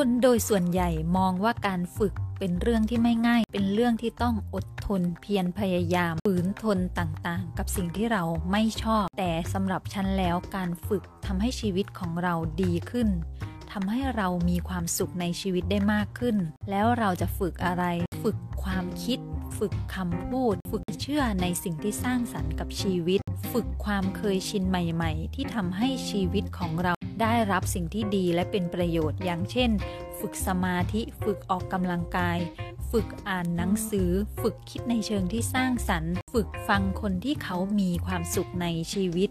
คนโดยส่วนใหญ่มองว่าการฝึกเป็นเรื่องที่ไม่ง่าย เป็นเรื่องที่ต้องอดทนเพียรพยายามฝืนทนต่างๆ กับสิ่งที่เราไม่ชอบ แต่สำหรับฉันแล้วการฝึกทำให้ชีวิตของเราดีขึ้นทำให้เรามีความสุขในชีวิตได้มากขึ้น แล้วเราจะฝึกอะไร ฝึกความคิด ฝึกคำพูด ฝึกเชื่อในสิ่งที่สร้างสรรค์กับชีวิต ฝึกความเคยชินใหม่ ๆ ที่ทำให้ชีวิตของเรา ได้รับสิ่งที่ดีและเป็นประโยชน์อย่างเช่น ฝึกสมาธิ ฝึกออกกำลังกาย ฝึกอ่านหนังสือ ฝึกคิดในเชิงที่สร้างสรรค์ ฝึกฟังคนที่เขามีความสุขในชีวิต